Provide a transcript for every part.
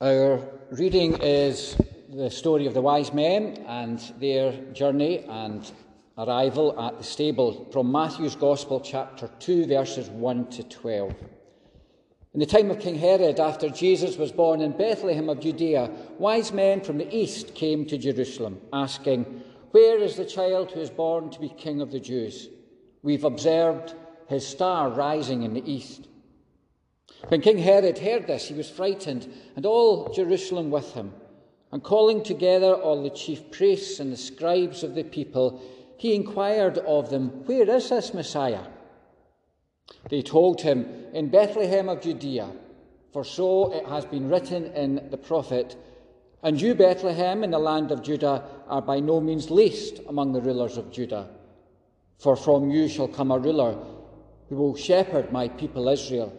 Our reading is the story of the wise men and their journey and arrival at the stable from Matthew's Gospel, chapter 2, verses 1 to 12. In the time of King Herod, after Jesus was born in Bethlehem of Judea, wise men from the east came to Jerusalem, asking, Where is the child who is born to be king of the Jews? We've observed his star rising in the east. When King Herod heard this, he was frightened, and all Jerusalem with him. And calling together all the chief priests and the scribes of the people, he inquired of them, Where is this Messiah? They told him, In Bethlehem of Judea, for so it has been written in the prophet, And you, Bethlehem, in the land of Judah, are by no means least among the rulers of Judah. For from you shall come a ruler who will shepherd my people Israel.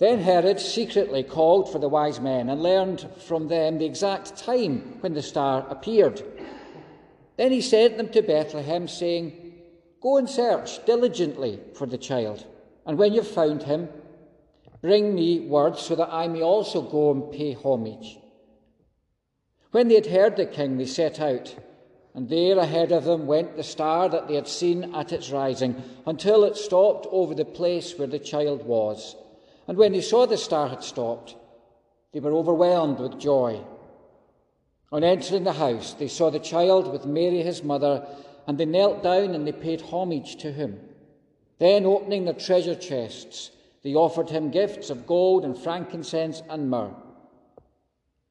Then Herod secretly called for the wise men and learned from them the exact time when the star appeared. Then he sent them to Bethlehem, saying, Go and search diligently for the child, and when you've found him, bring me word so that I may also go and pay homage. When they had heard the king, they set out, and there ahead of them went the star that they had seen at its rising, until it stopped over the place where the child was. And when they saw the star had stopped, they were overwhelmed with joy. On entering the house, they saw the child with Mary his mother, and they knelt down and they paid homage to him. Then, opening their treasure chests, they offered him gifts of gold and frankincense and myrrh.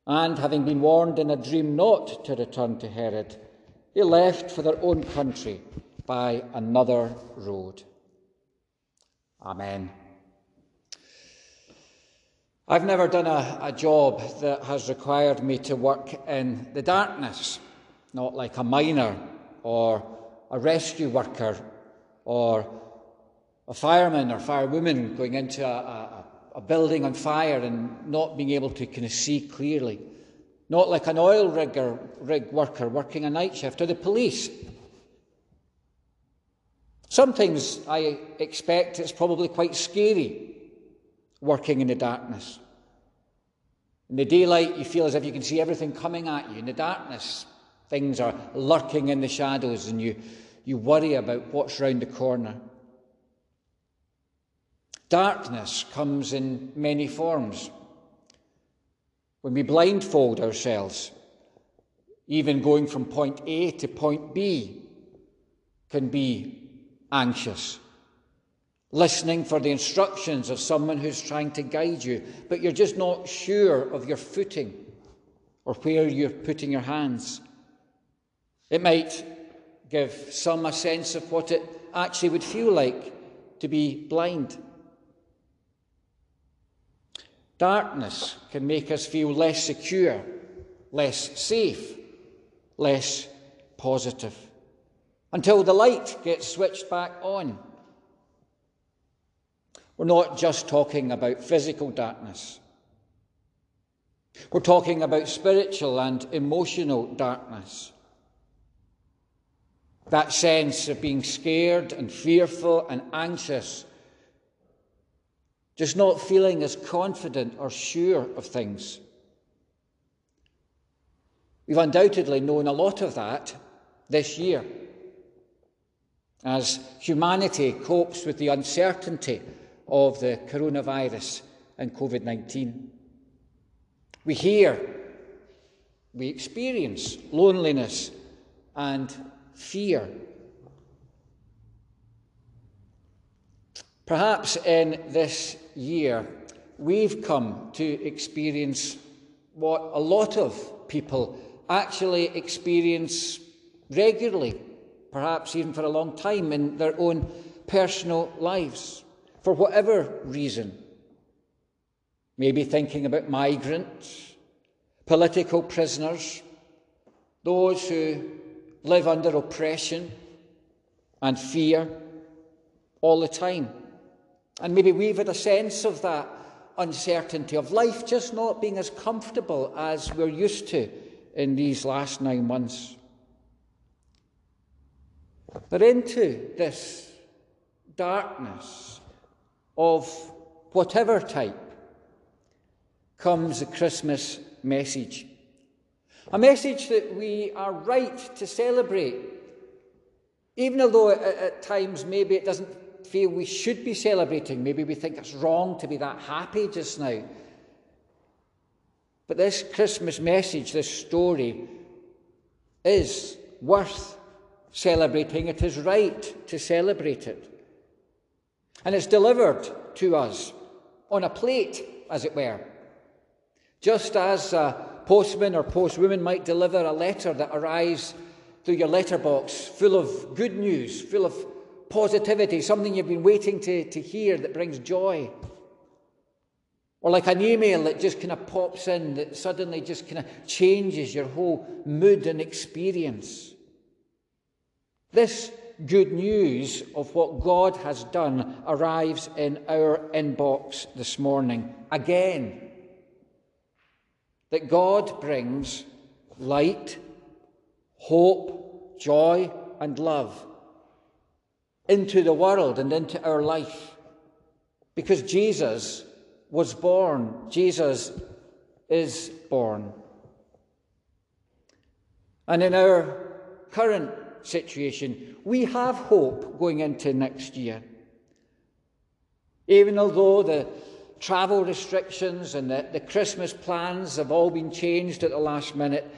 And having been warned in a dream not to return to Herod, they left for their own country by another road. Amen. I've never done a, a, job that has required me to work in the darkness, not like a miner or a rescue worker or a fireman or firewoman going into a, a, a building on fire and not being able to kind of see clearly. Not like an oil rig worker working a night shift or the police. Sometimes I expect it's probably quite scary working in the darkness. In the daylight, you feel as if you can see everything coming at you. In the darkness, things are lurking in the shadows and you, you worry about what's round the corner. Darkness comes in many forms. When we blindfold ourselves, even going from point A to point B can be anxious listening for the instructions of someone who's trying to guide you, but you're just not sure of your footing or where you're putting your hands. It might give some a sense of what it actually would feel like to be blind. Darkness can make us feel less secure, less safe, less positive, until the light gets switched back on we're not just talking about physical darkness. We're talking about spiritual and emotional darkness. That sense of being scared and fearful and anxious, just not feeling as confident or sure of things. We've undoubtedly known a lot of that this year as humanity copes with the uncertainty of the coronavirus and COVID 19. We hear, we experience loneliness and fear. Perhaps in this year, we've come to experience what a lot of people actually experience regularly, perhaps even for a long time in their own personal lives for whatever reason. Maybe thinking about migrants, political prisoners, those who live under oppression and fear all the time. And maybe we've had a sense of that uncertainty of life just not being as comfortable as we're used to in these last nine months. But into this darkness of whatever type, comes the Christmas message. A message that we are right to celebrate, even although at, at times maybe it doesn't feel we should be celebrating. Maybe we think it's wrong to be that happy just now. But this Christmas message, this story, is worth celebrating. It is right to celebrate it. And it's delivered to us on a plate, as it were. Just as a postman or postwoman might deliver a letter that arrives through your letterbox full of good news, full of positivity, something you've been waiting to, to hear that brings joy. Or like an email that just kind of pops in, that suddenly just kind of changes your whole mood and experience. This good news of what God has done arrives in our inbox this morning again that God brings light, hope, joy, and love into the world and into our life. Because Jesus was born, Jesus is born. And in our current situation, we have hope going into next year. Even although the travel restrictions and the, the Christmas plans have all been changed at the last minute,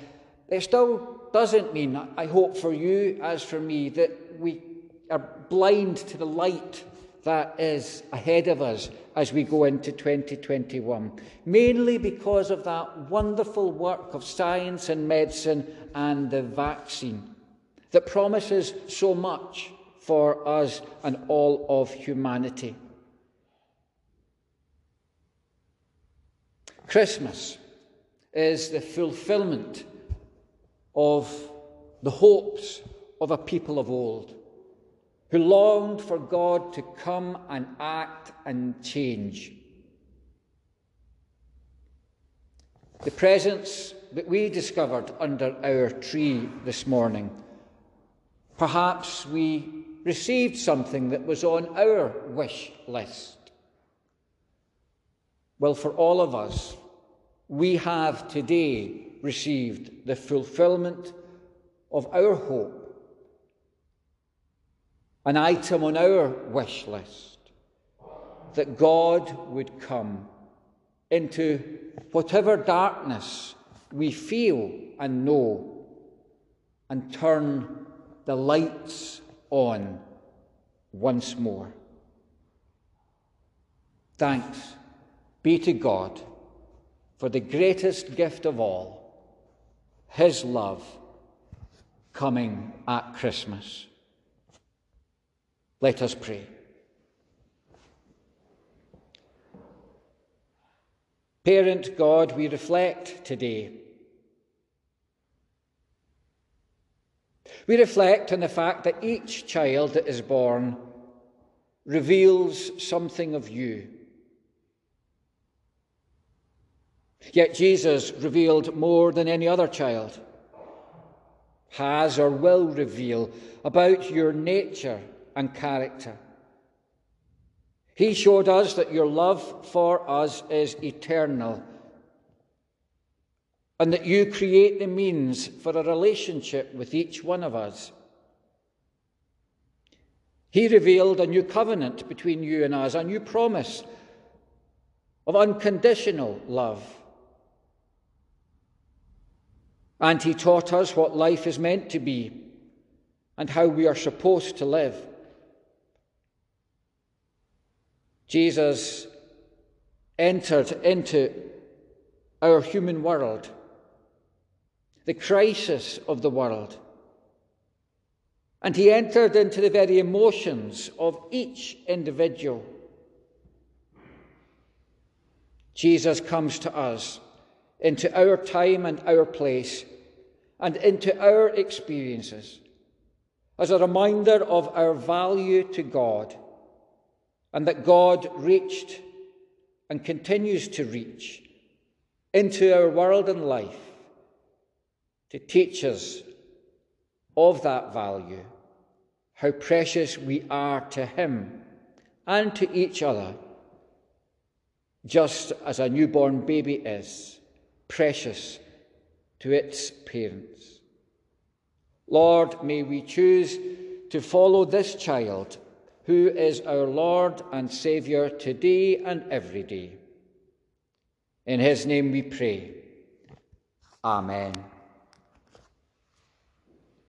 it still doesn't mean, I hope for you as for me, that we are blind to the light that is ahead of us as we go into 2021. Mainly because of that wonderful work of science and medicine and the vaccine that promises so much for us and all of humanity. Christmas is the fulfillment of the hopes of a people of old who longed for God to come and act and change. The presents that we discovered under our tree this morning, perhaps we received something that was on our wish list. Well, for all of us, we have today received the fulfillment of our hope, an item on our wish list that God would come into whatever darkness we feel and know and turn the lights on once more. Thanks be to God for the greatest gift of all, His love coming at Christmas. Let us pray. Parent God, we reflect today. We reflect on the fact that each child that is born reveals something of you. Yet Jesus revealed more than any other child has or will reveal about your nature and character. He showed us that your love for us is eternal and that you create the means for a relationship with each one of us. He revealed a new covenant between you and us, a new promise of unconditional love. And he taught us what life is meant to be and how we are supposed to live. Jesus entered into our human world, the crisis of the world, and he entered into the very emotions of each individual. Jesus comes to us into our time and our place and into our experiences as a reminder of our value to God and that God reached and continues to reach into our world and life to teach us of that value, how precious we are to Him and to each other, just as a newborn baby is precious to its parents. Lord, may we choose to follow this child who is our Lord and Saviour today and every day. In his name we pray. Amen.